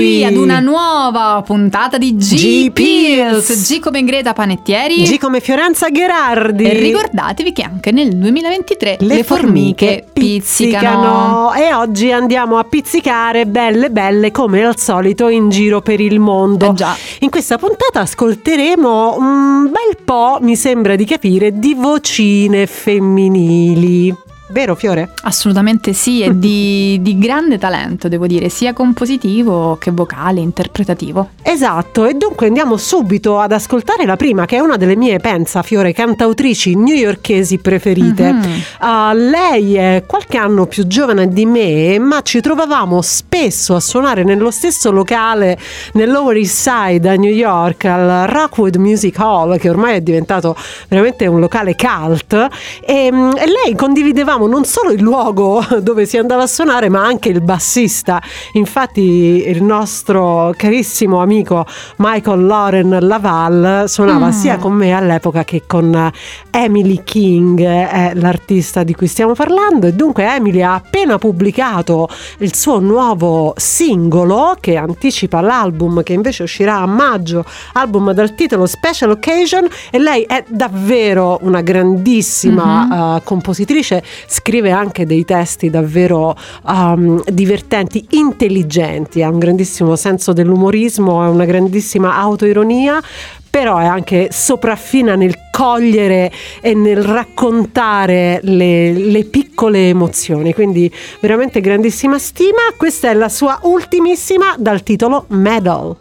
Qui ad una nuova puntata di G, Pills. G come Greta Panettieri. G come Fiorenza Gherardi. E ricordatevi che anche nel 2023 le, formiche pizzicano. E oggi andiamo a pizzicare belle belle come al solito in giro per il mondo. Eh già. In questa puntata ascolteremo un bel po', mi sembra di capire, di vocine femminili. Vero Fiore? Assolutamente sì, e di, di grande talento, devo dire, sia compositivo che vocale, interpretativo. Esatto, e dunque andiamo subito ad ascoltare la prima, che è una delle mie, pensa Fiore, cantautrici newyorkesi preferite. Mhm. Uh, lei è qualche anno più giovane di me, ma ci trovavamo spesso a suonare nello stesso locale nel Lower East Side a New York, al Rockwood Music Hall, che ormai è diventato veramente un locale cult. E, mm, e lei condividevamo non solo il luogo dove si andava a suonare, ma anche il bassista. Infatti, il nostro carissimo amico Michael Lauren Laval suonava Mm. sia con me all'epoca che con Emily King, è l'artista di cui stiamo parlando. E dunque, Emily ha appena pubblicato il suo nuovo singolo che anticipa l'album che invece uscirà a maggio, album dal titolo Special Occasion. E lei è davvero una grandissima Mhm. eh, compositrice, scrive anche dei testi davvero um, divertenti, intelligenti, ha un grandissimo senso dell'umorismo, ha una grandissima autoironia. Però è anche sopraffina nel cogliere e nel raccontare le, le piccole emozioni, quindi veramente grandissima stima. Questa è la sua ultimissima dal titolo Medal.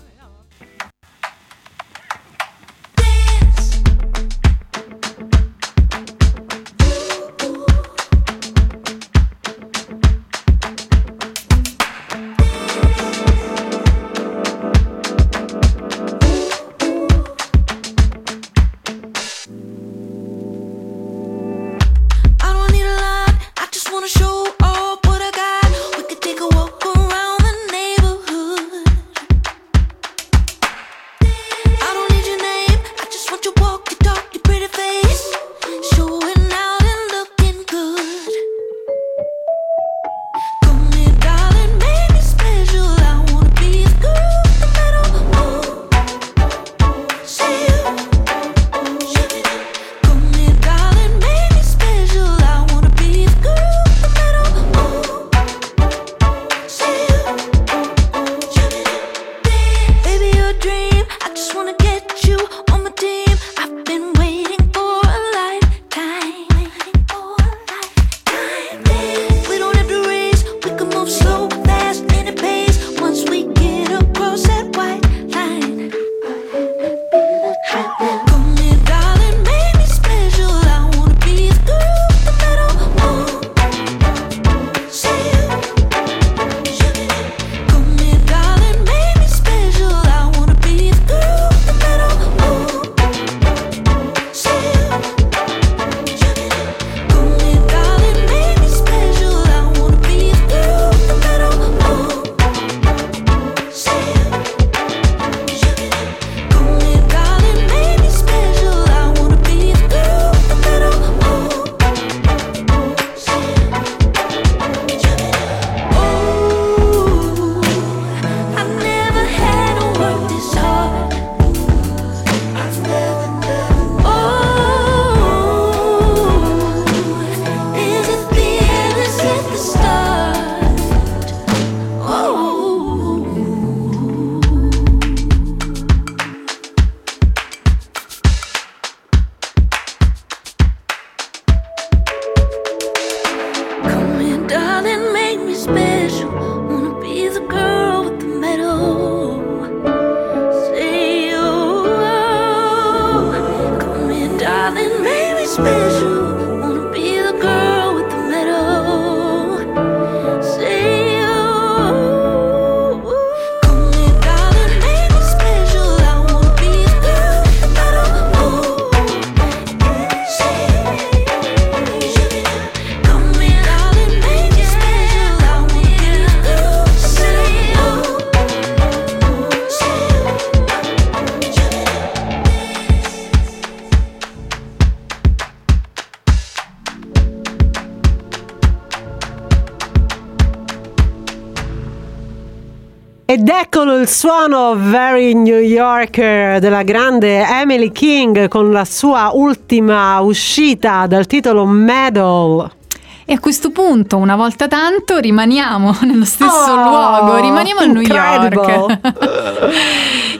Ed eccolo il suono very New Yorker della grande Emily King con la sua ultima uscita dal titolo Medal. E a questo punto, una volta tanto, rimaniamo nello stesso Oh, luogo, rimaniamo a New. York.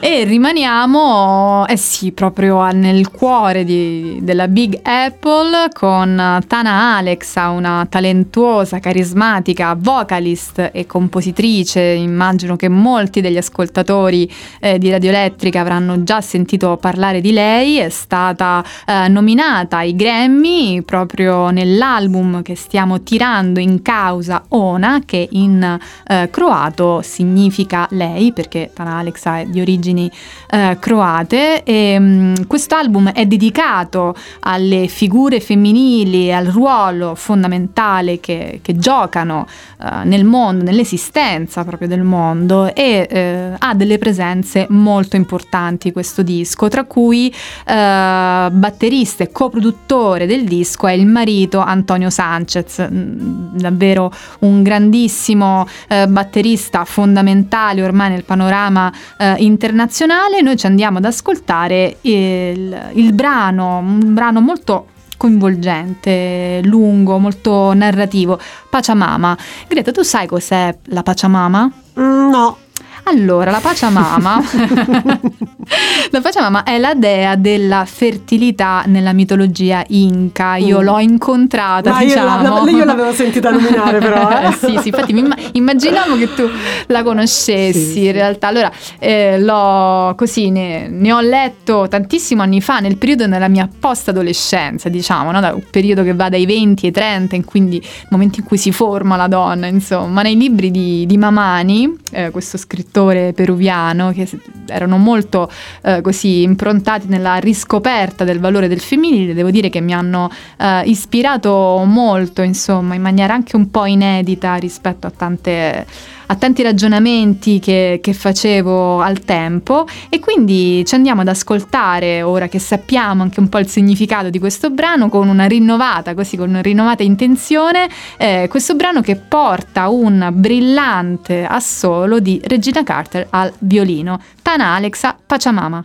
e rimaniamo, eh sì, proprio nel cuore di- della Big Apple con Tana Alexa, una talentuosa, carismatica vocalist e compositrice. Immagino che molti degli ascoltatori eh, di Radio Elettrica avranno già sentito parlare di lei. È stata eh, nominata ai Grammy proprio nell'album che stiamo tirando in causa Ona, che in eh, croato significa lei, perché Tana Alexa è di origini eh, croate. E, mh, quest'album è dedicato alle figure femminili e al ruolo fondamentale che, che giocano eh, nel mondo, nell'esistenza proprio del mondo e eh, ha delle presenze molto importanti questo disco, tra cui eh, batterista e coproduttore del disco è il marito Antonio Sanchez, mm, davvero un grandissimo eh, batterista fondamentale ormai nel panorama eh, internazionale. Noi ci andiamo ad ascoltare il, il brano, un brano molto coinvolgente, lungo, molto narrativo, Pachamama. Greta, tu sai cos'è la Pachamama? Mm, No. Allora, la Pachamama La Pachamama è la dea della fertilità nella mitologia inca. Io Mm. l'ho incontrata, Ma io, diciamo. la- io l'avevo sentita nominare però. eh. Sì, sì, infatti immaginavo che tu la conoscessi Sì, in realtà. Allora, eh, l'ho così, ne, ne ho letto tantissimo anni fa, nel periodo della mia post-adolescenza, diciamo, no? da un periodo che va dai 20 ai 30, in quindi il momento in cui si forma la donna, insomma, nei libri di, di Mamani, eh, questo scrittore peruviano, che erano molto eh, così improntati nella riscoperta del valore del femminile, devo dire che mi hanno eh, ispirato molto, insomma, in maniera anche un po' inedita rispetto a tante a tanti ragionamenti che, che facevo al tempo e quindi ci andiamo ad ascoltare ora che sappiamo anche un po' il significato di questo brano con una rinnovata, così con una rinnovata intenzione, eh, questo brano che porta un brillante assolo di Regina Carter al violino, Tana Alexa Pachamama.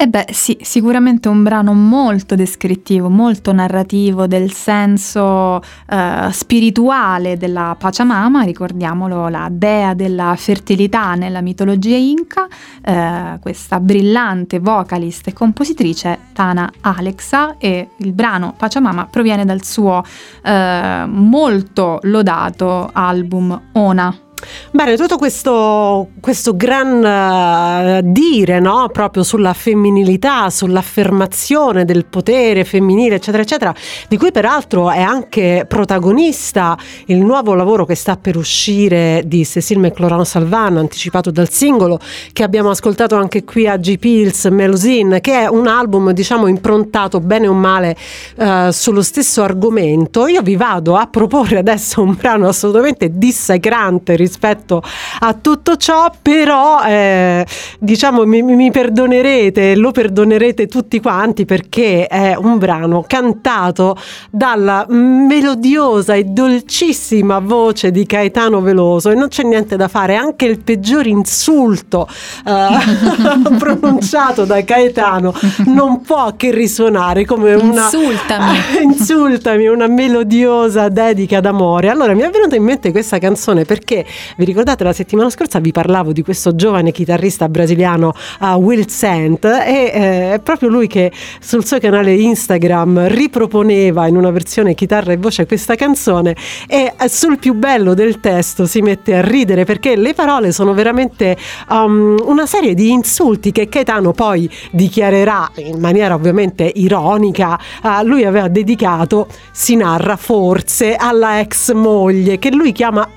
E beh sì, sicuramente un brano molto descrittivo, molto narrativo del senso eh, spirituale della Pachamama, ricordiamolo la dea della fertilità nella mitologia inca, eh, questa brillante vocalist e compositrice Tana Alexa e il brano Pachamama proviene dal suo eh, molto lodato album Ona. Bene, tutto questo, questo gran eh, dire no? proprio sulla femminilità, sull'affermazione del potere femminile, eccetera, eccetera, di cui peraltro è anche protagonista il nuovo lavoro che sta per uscire di Cécile McLaurin Salvan, anticipato dal singolo che abbiamo ascoltato anche qui a G Pills Melusine, che è un album diciamo improntato bene o male eh, sullo stesso argomento. Io vi vado a proporre adesso un brano assolutamente dissacrante rispetto a tutto ciò, però eh, diciamo mi, mi perdonerete, lo perdonerete tutti quanti perché è un brano cantato dalla melodiosa e dolcissima voce di Gaetano Veloso e non c'è niente da fare, anche il peggior insulto eh, pronunciato da Gaetano non può che risuonare come una Insultami. insultami, una melodiosa dedica d'amore. Allora mi è venuta in mente questa canzone perché vi ricordate la settimana scorsa vi parlavo di questo giovane chitarrista brasiliano uh, Will Sant e eh, è proprio lui che sul suo canale Instagram riproponeva in una versione chitarra e voce questa canzone e eh, sul più bello del testo si mette a ridere perché le parole sono veramente um, una serie di insulti che Caetano poi dichiarerà in maniera ovviamente ironica. Uh, lui aveva dedicato, si narra forse, alla ex moglie che lui chiama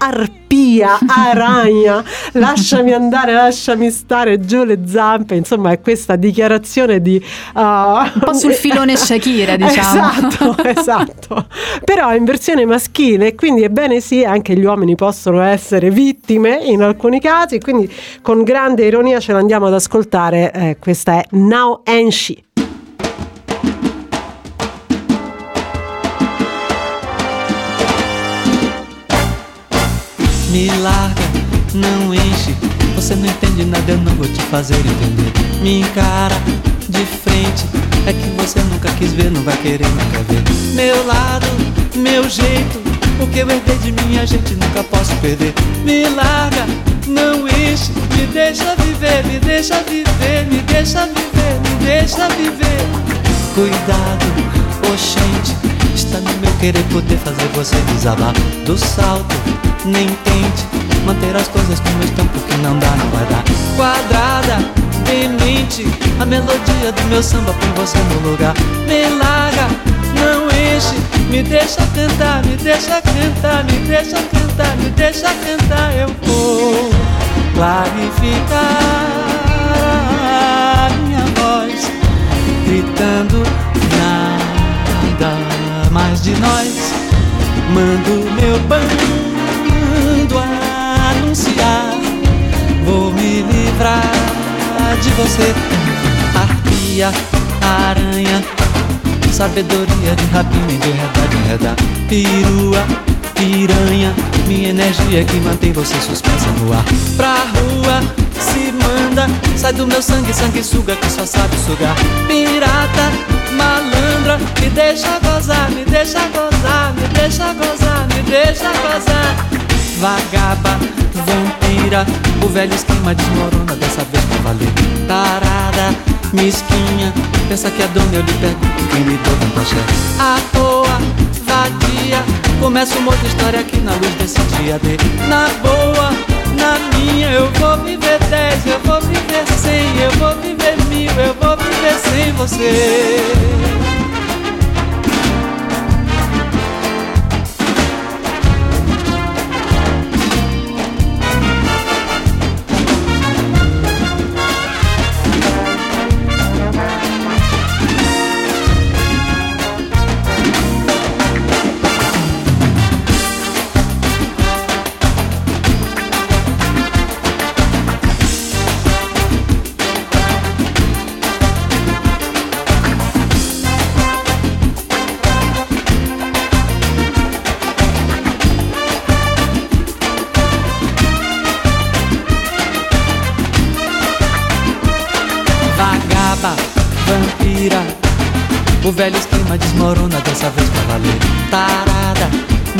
arpia, aragna, lasciami andare, lasciami stare giù le zampe. Insomma, è questa dichiarazione di. uh, Un po' sul filone Shakira, diciamo. Esatto, esatto. Però è in versione maschile, quindi ebbene sì, anche gli uomini possono essere vittime in alcuni casi. Quindi con grande ironia ce l'andiamo ad ascoltare. eh, questa è Now and Me larga, não enche. Você não entende nada, eu não vou te fazer entender. Me encara de frente. É que você nunca quis ver, não vai querer nunca ver. Meu lado, meu jeito. O que eu herdei de minha gente nunca posso perder. Me larga, não enche. Me deixa viver, me deixa viver, me deixa viver, me deixa viver. Cuidado, oxente. Está no meu querer poder fazer você desabar do salto. Nem tente manter as coisas como estão, porque não dá, não vai dar. Quadrada, demente. A melodia do meu samba põe você no lugar. Me larga, não enche. Me deixa cantar, me deixa cantar, me deixa cantar, me deixa cantar. Eu vou clarificar a minha voz gritando de nós. Mando meu bando anunciar. Vou me livrar de você, arpia, aranha, sabedoria de rapina enredar, de enredar, perua, piranha, minha energia que mantém você suspensa no ar. Pra sai do meu sangue, sangue suga que só sabe sugar. Pirata, malandra, me deixa gozar, me deixa gozar, me deixa gozar, me deixa gozar. Vagaba, vampira, o velho esquema desmorona dessa vez pra valer. Tarada, mesquinha, pensa que é dona eu lhe pergunto quem me deu axé. À toa, vadia, começa uma outra história aqui na luz desse dia D. Na boa, na minha, eu vou viver dez, eu vou viver cem, eu vou viver mil, eu vou viver sem você. Tarada,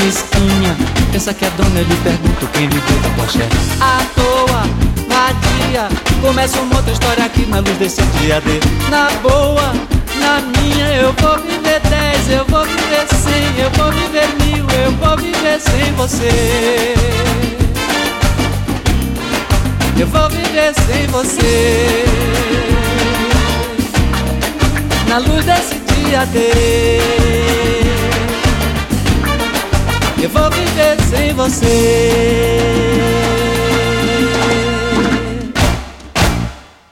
mesquinha, pensa que a dona lhe pergunta quem lhe deu da poché. À toa, vadia, começa uma outra história aqui na luz desse dia D. Na boa, na minha, eu vou viver dez, eu vou viver cem, eu vou viver mil, eu vou viver sem você. Eu vou viver sem você. Na luz desse dia D. Eu vou viver sem você.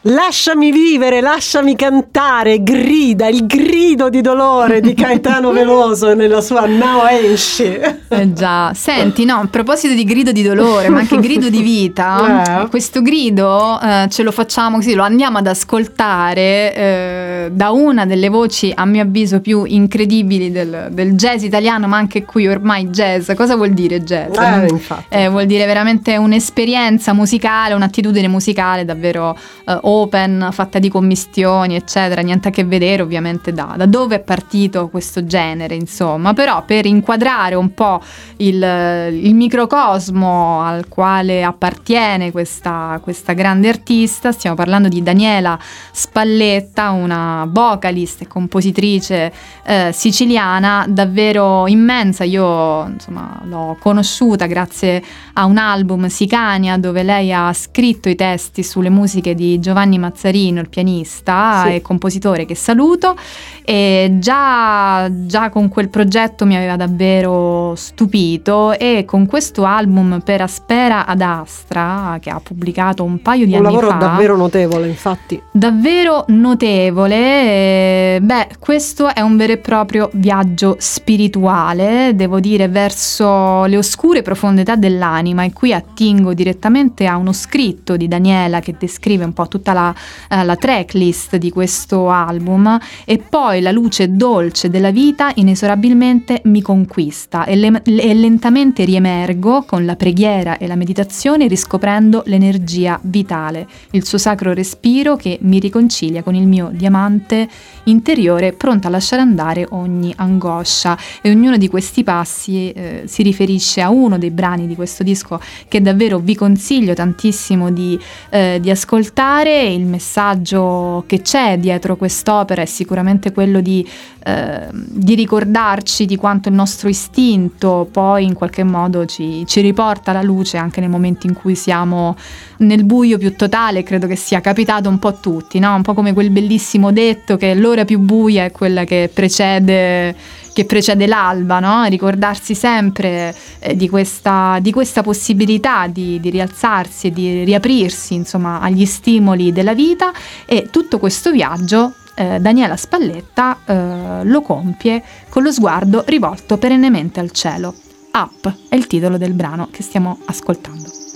Lasciami vivere, lasciami cantare, grida, il grido di dolore di Caetano Veloso nella sua Now Esci. Eh già, senti, no, a proposito di grido di dolore, ma anche grido di vita, Eh. questo grido eh, ce lo facciamo così, lo andiamo ad ascoltare eh, da una delle voci, a mio avviso, più incredibili del, del jazz italiano, ma anche qui ormai jazz. Cosa vuol dire jazz? Eh, infatti. Eh, vuol dire veramente un'esperienza musicale, un'attitudine musicale davvero eh, open, fatta di commistioni, eccetera, niente a che vedere ovviamente da, da dove è partito questo genere, insomma, però per inquadrare un po' il, il microcosmo al quale appartiene questa, questa grande artista, stiamo parlando di Daniela Spalletta, una vocalist e compositrice eh, siciliana davvero immensa, io insomma l'ho conosciuta grazie a un album Sicania dove lei ha scritto i testi sulle musiche di Giovanni Mazzarino, il pianista Sì. e compositore che saluto e già, già con quel progetto mi aveva davvero stupito e con questo album Per Aspera ad Astra che ha pubblicato un paio di Un anni lavoro fa davvero notevole, infatti. davvero notevole. eh, Beh, questo è un vero e proprio viaggio spirituale, devo dire, verso le oscure profondità dell'anima e qui attingo direttamente a uno scritto di Daniela che descrive un po' tutta la, eh, la tracklist di questo album e poi la luce dolce della vita inesorabilmente mi conquista e, le- e lentamente riemergo con la preghiera e la meditazione riscoprendo l'energia vitale il suo sacro respiro che mi riconcilia con il mio diamante interiore pronto a lasciare andare ogni angoscia. E ognuno di questi passi eh, si riferisce a uno dei brani di questo disco che davvero vi consiglio tantissimo di, eh, di ascoltare il messaggio che c'è dietro quest'opera è sicuramente quello di, eh, di ricordarci di quanto il nostro istinto poi in qualche modo ci, ci riporta alla luce anche nei momenti in cui siamo nel buio più totale, credo che sia capitato un po' a tutti, no? un po' come quel bellissimo detto che l'ora più buia è quella che precede, che precede l'alba, no? ricordarsi sempre eh, di, questa, di questa possibilità di, di rialzarsi e di riaprirsi insomma, agli stimoli della vita e tutto questo viaggio eh, Daniela Spalletta eh, lo compie con lo sguardo rivolto perennemente al cielo. Up è il titolo del brano che stiamo ascoltando.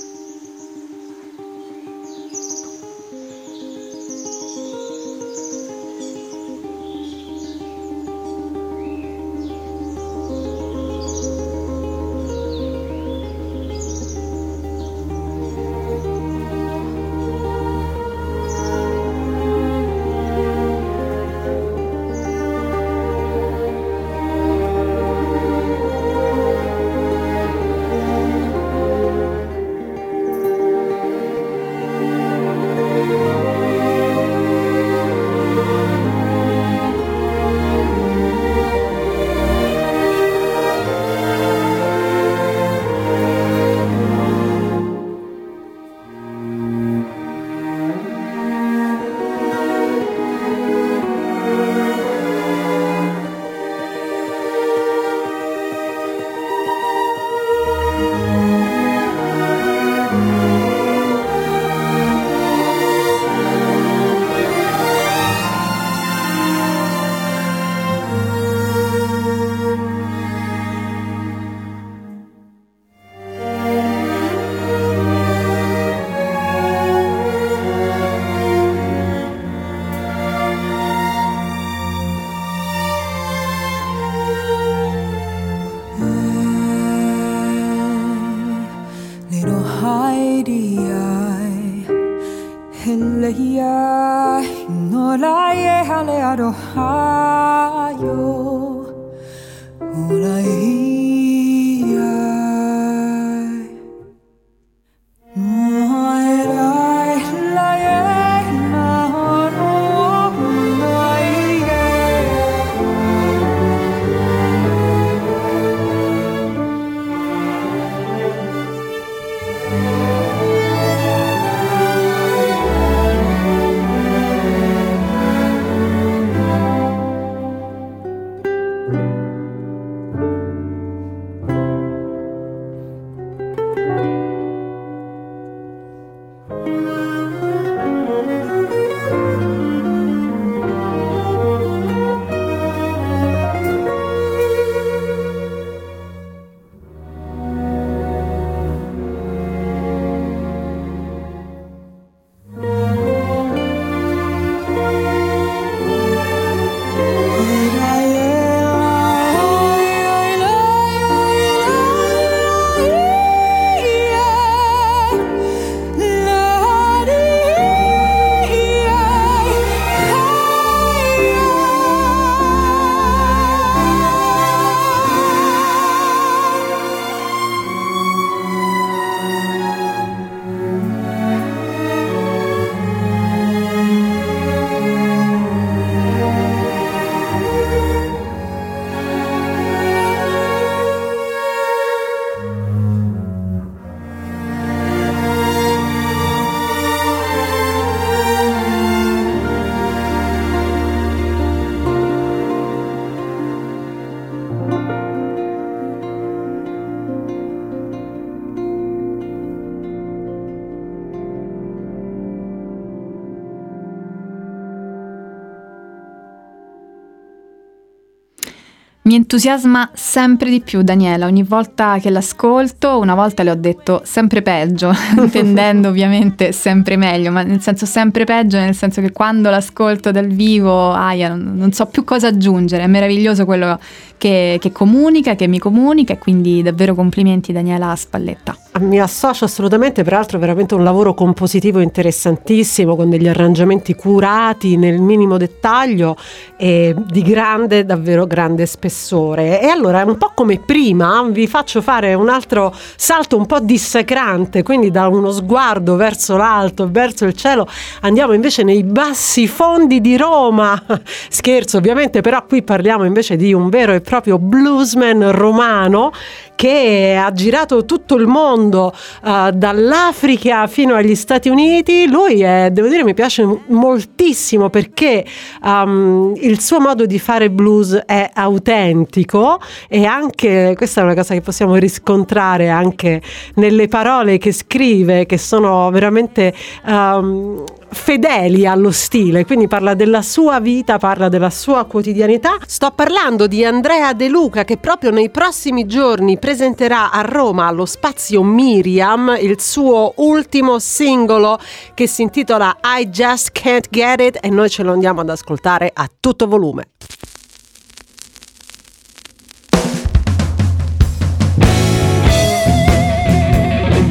Entusiasma sempre di più Daniela, ogni volta che l'ascolto, una volta le ho detto sempre peggio, intendendo ovviamente sempre meglio, ma nel senso sempre peggio, nel senso che quando l'ascolto dal vivo, aia, non, non so più cosa aggiungere, è meraviglioso quello che, che comunica, che mi comunica e quindi davvero complimenti Daniela Spalletta. Mi associo assolutamente, peraltro veramente un lavoro compositivo interessantissimo con degli arrangiamenti curati nel minimo dettaglio e di grande, davvero grande spessore. E allora un po' come prima vi faccio fare un altro salto un po' dissacrante, quindi da uno sguardo verso l'alto, verso il cielo, andiamo invece nei bassi fondi di Roma. Scherzo ovviamente, però qui parliamo invece di un vero e proprio bluesman romano che ha girato tutto il mondo uh, dall'Africa fino agli Stati Uniti. Lui è, devo dire, mi piace moltissimo perché um, il suo modo di fare blues è autentico e anche questa è una cosa che possiamo riscontrare anche nelle parole che scrive, che sono veramente um, fedeli allo stile, quindi parla della sua vita, parla della sua quotidianità. Sto parlando di Andrea De Luca che proprio nei prossimi giorni presenterà a Roma allo spazio Miriam il suo ultimo singolo che si intitola I Just Can't Get It e noi ce lo andiamo ad ascoltare a tutto volume.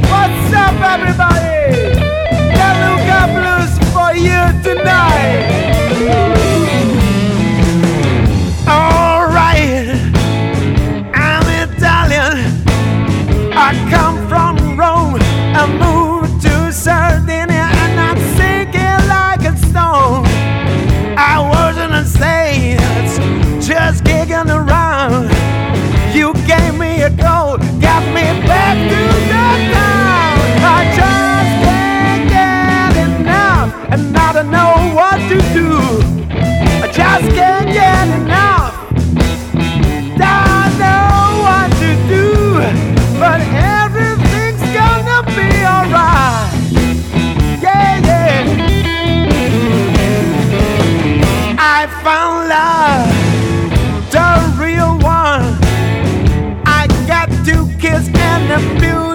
What's up, everybody? you tonight. a few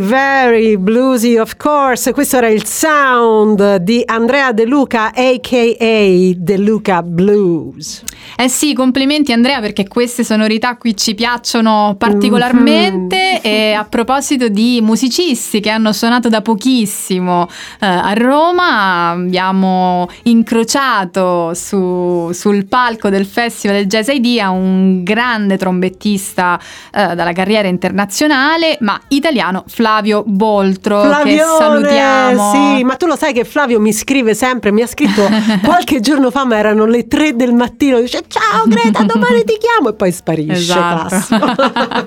very bluesy, of course. Questo era il sound di Andrea De Luca, a.k.a. De Luca Blues. Eh sì, complimenti Andrea perché queste sonorità qui ci piacciono particolarmente. E a proposito di musicisti che hanno suonato da pochissimo eh, a Roma abbiamo incrociato su- sul palco del Festival del Jazz Idea un grande trombettista eh, dalla carriera internazionale ma italiano Flavio Boltro che Flavione, salutiamo. sì, ma tu lo sai che Flavio mi scrive sempre, mi ha scritto qualche giorno fa, ma erano le tre del mattino, dice ciao Greta, domani ti chiamo e poi sparisce. Esatto.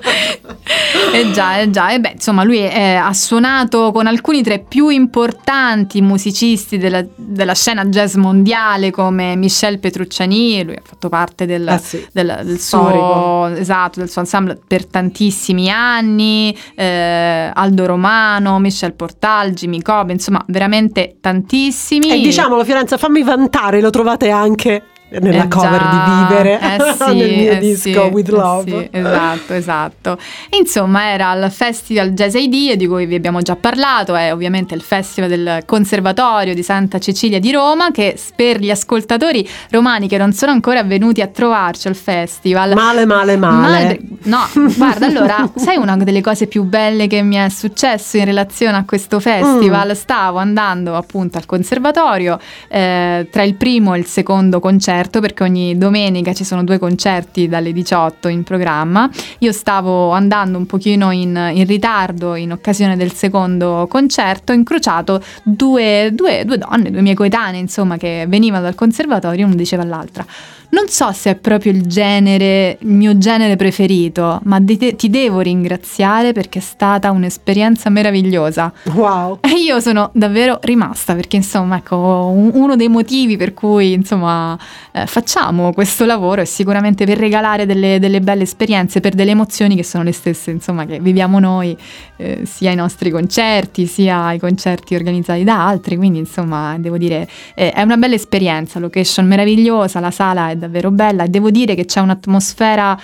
eh già, eh già, e beh, insomma, lui eh, ha suonato con alcuni tra i più importanti musicisti della, della scena jazz mondiale come Michel Petrucciani, lui ha fatto parte del, Ah, sì. del- del suo, esatto, del suo ensemble per tantissimi anni, eh, Aldo Romano, Michel Portal, Jimmy Cobb, insomma, veramente tantissimi. E diciamolo Fiorenza, fammi vantare, lo trovate anche nella Eh cover già, di Vivere eh sì, nel mio eh disco sì, With eh Love. sì, esatto, esatto. Insomma, era al Festival Jazz ID di cui vi abbiamo già parlato, è ovviamente il festival del Conservatorio di Santa Cecilia di Roma che per gli ascoltatori romani che non sono ancora venuti a trovarci al festival Male, male, male. No, guarda, allora, sai una delle cose più belle che mi è successo in relazione a questo festival? Mm. Stavo andando appunto al conservatorio eh, tra il primo e il secondo concerto, perché ogni domenica ci sono due concerti dalle 18 in programma. Io stavo andando un pochino in, in ritardo in occasione del secondo concerto, ho incrociato due, due, due donne, due mie coetanee, insomma, che venivano dal conservatorio, uno diceva all'altra. Non so se è proprio il genere, il mio genere preferito, ma di te- ti devo ringraziare perché è stata un'esperienza meravigliosa. Wow. E io sono davvero rimasta perché, insomma, ecco, un- uno dei motivi per cui, insomma, eh, facciamo questo lavoro è sicuramente per regalare delle, delle belle esperienze, per delle emozioni che sono le stesse, insomma, che viviamo noi, eh, sia ai nostri concerti, sia ai concerti organizzati da altri. Quindi, insomma, devo dire, eh, è una bella esperienza, location meravigliosa, la sala è davvero bella e devo dire che c'è un'atmosfera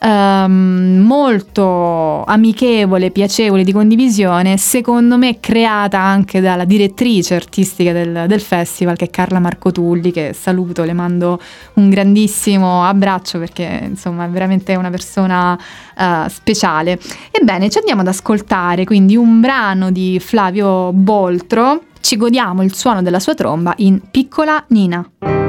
ehm, molto amichevole, piacevole di condivisione, secondo me creata anche dalla direttrice artistica del, del festival che è Carla Marco Tulli, che saluto, le mando un grandissimo abbraccio perché insomma è veramente una persona eh, speciale. Ebbene, ci andiamo ad ascoltare quindi un brano di Flavio Boltro. Ci godiamo il suono della sua tromba in Piccola Nina.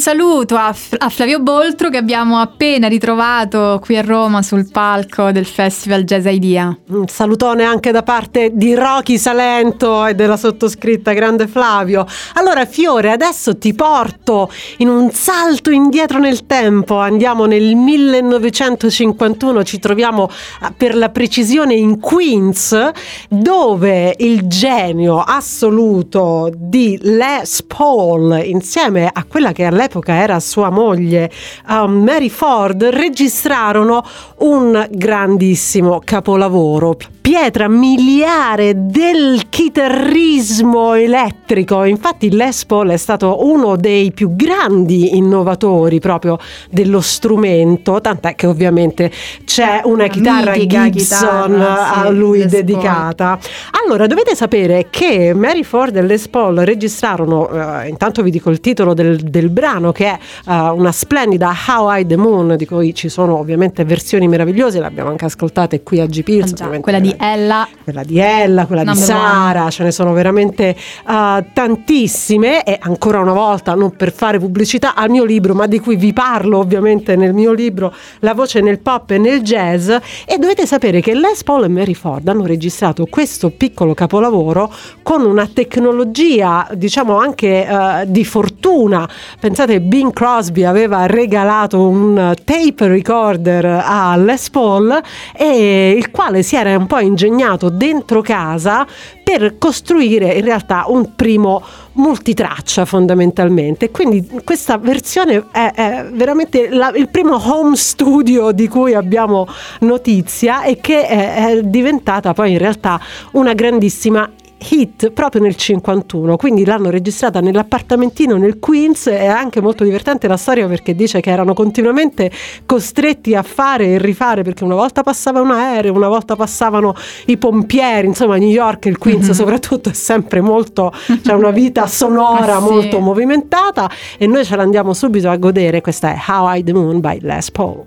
Saluto a, a Flavio Boltro che abbiamo appena ritrovato qui a Roma sul palco del Festival Jazz Idea. Un salutone anche da parte di Rocky Salento e della sottoscritta Grande Flavio. Allora Fiore, adesso ti porto in un salto indietro nel tempo. Andiamo nel 1951, ci troviamo eh, per la precisione in Queens, dove il genio assoluto di Les Paul insieme a quella che all'epoca era sua moglie um, Mary Ford registrarono un grandissimo capolavoro pietra miliare del chitarrismo elettrico. Infatti Les Paul è stato uno dei più grandi innovatori proprio dello strumento, tant'è che ovviamente c'è una chitarra mitica Gibson chitarra, sì, a lui dedicata. Allora, dovete sapere che Mary Ford e Les Paul registrarono, eh, intanto vi dico il titolo del, del brano che è eh, una splendida How I the Moon, di cui ci sono ovviamente versioni meravigliose, le abbiamo anche ascoltate qui a G Pills, Ah, quella di Ella. quella di Ella, quella di Number Sara, ce ne sono veramente uh, tantissime e ancora una volta non per fare pubblicità al mio libro, ma di cui vi parlo ovviamente nel mio libro La voce nel pop e nel jazz e dovete sapere che Les Paul e Mary Ford hanno registrato questo piccolo capolavoro con una tecnologia diciamo anche uh, di fortuna. Pensate Bing Crosby aveva regalato un tape recorder a Les Paul e il quale si era un po' ingegnato dentro casa per costruire in realtà un primo multitraccia fondamentalmente. Quindi questa versione è, è veramente la- il primo home studio di cui abbiamo notizia e che è, è diventata poi in realtà una grandissima hit proprio nel 51 quindi l'hanno registrata nell'appartamentino nel Queens. È anche molto divertente la storia perché dice che erano continuamente costretti a fare e rifare perché una volta passava un aereo una volta passavano i pompieri insomma New York il Queens soprattutto è sempre molto c'è una vita sonora Ah, sì. molto movimentata e noi ce l'andiamo subito a godere. Questa è How I the Moon by Les Paul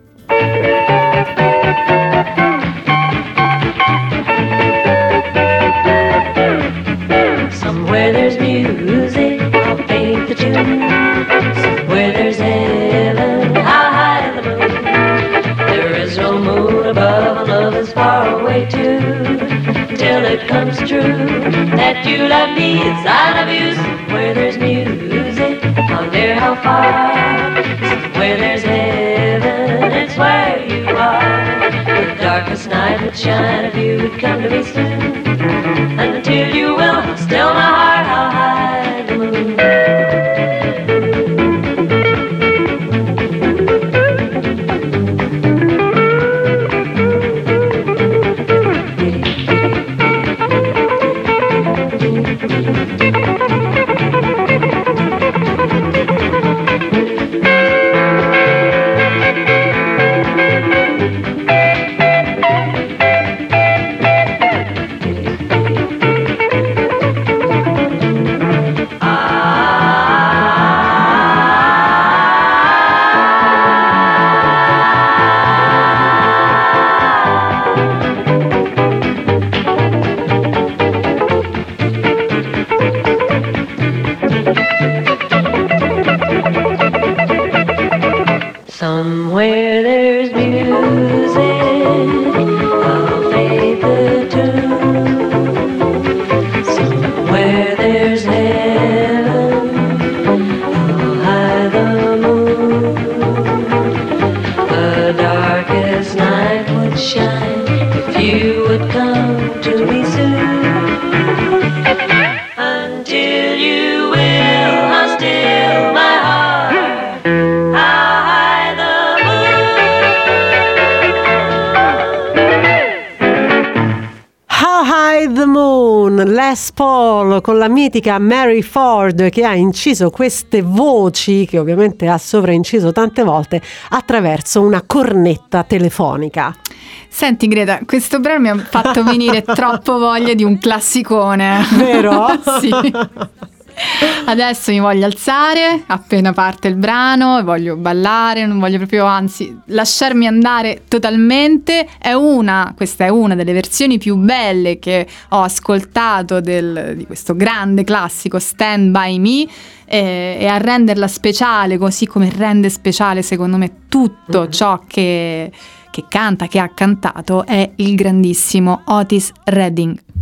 Comes true that you love me as I of you. where there's music, dare how far. where there's heaven, it's where you are. The darkest night would shine if you would come to me soon. Until you will, still my heart, Paul con la mitica Mary Ford che ha inciso queste voci che ovviamente ha sovrainciso tante volte attraverso una cornetta telefonica. Senti Greta, questo brano mi ha fatto venire troppo voglia di un classicone. Vero? sì. Adesso mi voglio alzare appena parte il brano, voglio ballare, non voglio proprio, anzi, lasciarmi andare totalmente. È una, questa è una delle versioni più belle che ho ascoltato del- di questo grande classico Stand By Me e, e a renderla speciale, così come rende speciale secondo me tutto ciò che, che canta, che ha cantato, è il grandissimo Otis Redding.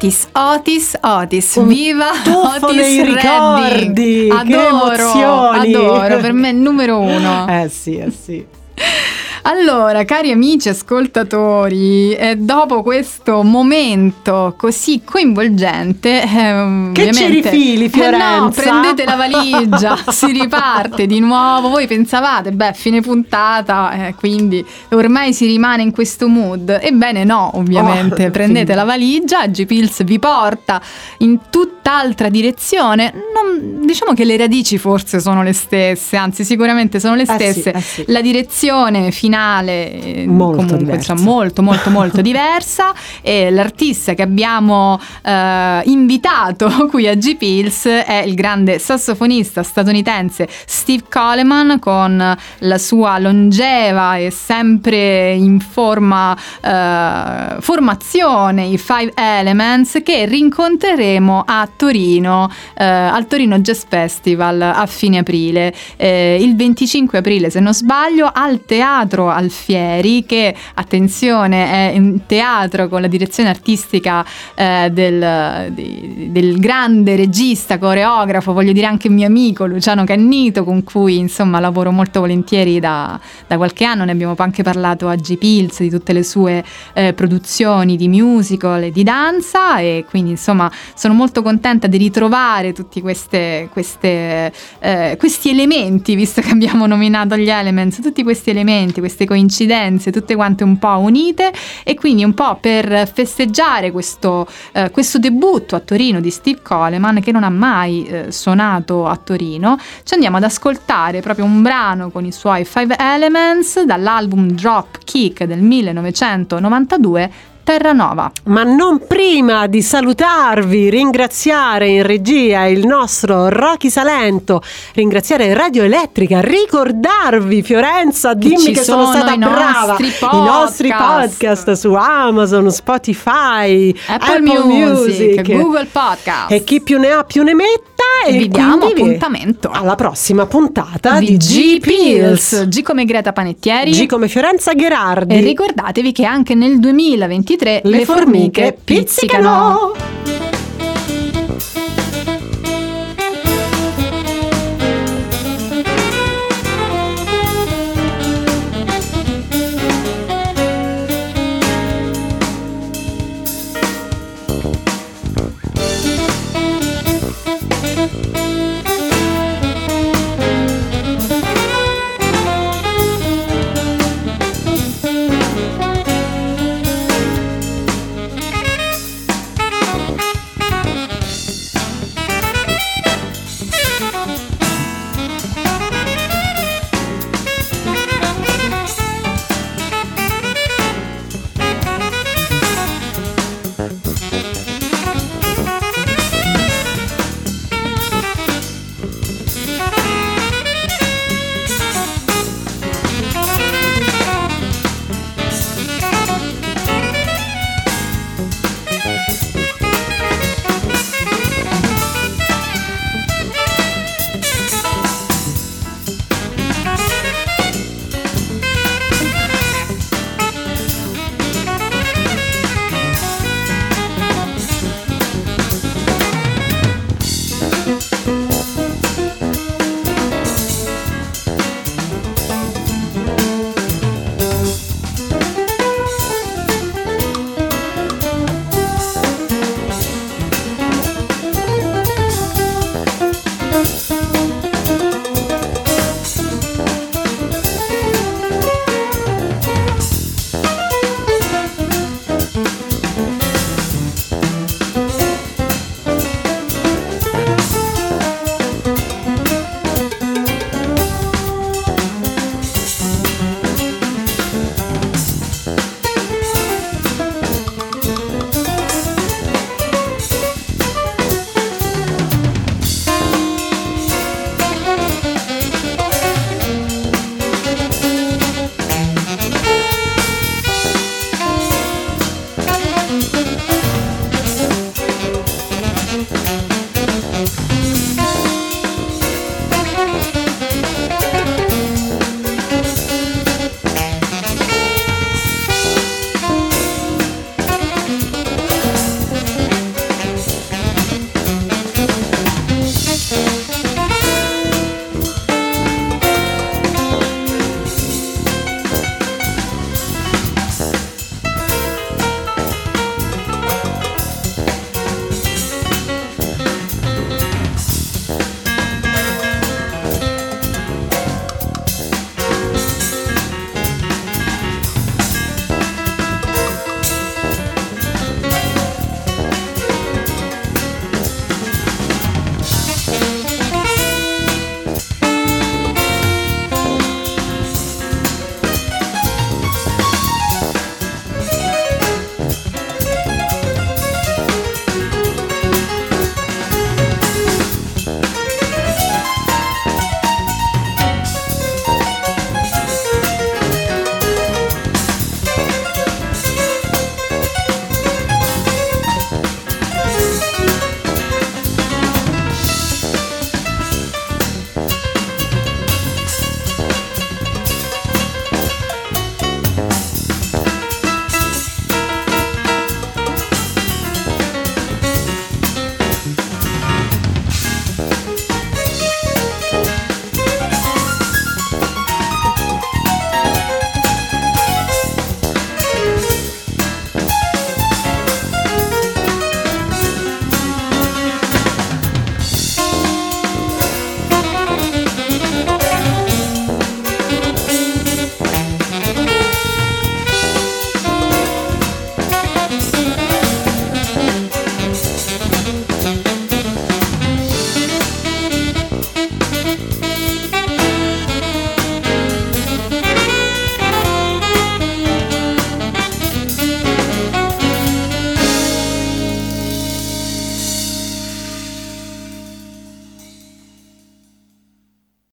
Otis, Otis, Otis, Un viva Otis ricordi, Redding. Adoro, adoro, per me è il numero uno. Eh sì, eh sì. Allora, cari amici ascoltatori, eh, dopo questo momento così coinvolgente, ehm, Che ci rifili, Eh Fiorenza? no, prendete la valigia, si riparte di nuovo. Voi pensavate, beh, fine puntata, eh, quindi ormai si rimane in questo mood. Ebbene no, ovviamente. Oh, prendete sì. la valigia, G-Pills vi porta in tutt'altra direzione. Non- diciamo che le radici forse sono le stesse, anzi sicuramente sono le Eh sì, stesse. eh sì. La direzione finale eh, Molto comunque diversa. insomma, molto molto molto diversa e l'artista che abbiamo eh, invitato qui a G-Pills è il grande sassofonista statunitense Steve Coleman con la sua longeva e sempre in forma eh, formazione i Five Elements che rincontreremo a Torino eh, al Torino Jazz Festival a fine aprile eh, il 25 aprile se non sbaglio al Teatro Alfieri che attenzione è un teatro con la direzione artistica eh, del, di- del grande regista coreografo voglio dire anche mio amico Luciano Cannito con cui insomma lavoro molto volentieri da, da qualche anno. Ne abbiamo anche parlato a G-Pills di tutte le sue eh, produzioni di musical e di danza e quindi insomma sono molto contenta di ritrovare queste queste, queste, eh, questi elementi, visto che abbiamo nominato gli Elements, tutti questi elementi, queste coincidenze, tutte quante un po' unite e quindi un po' per festeggiare questo, eh, questo debutto a Torino di Steve Coleman che non ha mai eh, suonato a Torino, ci andiamo ad ascoltare proprio un brano con i suoi Five Elements dall'album Drop Kick del 1992 Terranova. Ma non prima di salutarvi, ringraziare in regia il nostro Rocky Salento, ringraziare Radio Elettrica, ricordarvi Fiorenza, dimmi ci che sono sono stata i brava. nostri I nostri podcast. podcast su Amazon, Spotify, Apple, Music, Google Podcast. E chi più ne ha più ne metta e vi diamo appuntamento alla prossima puntata di di G. Pills, G come Greta Panettieri. G come Fiorenza Gherardi. e ricordatevi che anche nel 2023 le, formiche pizzicano. pizzicano.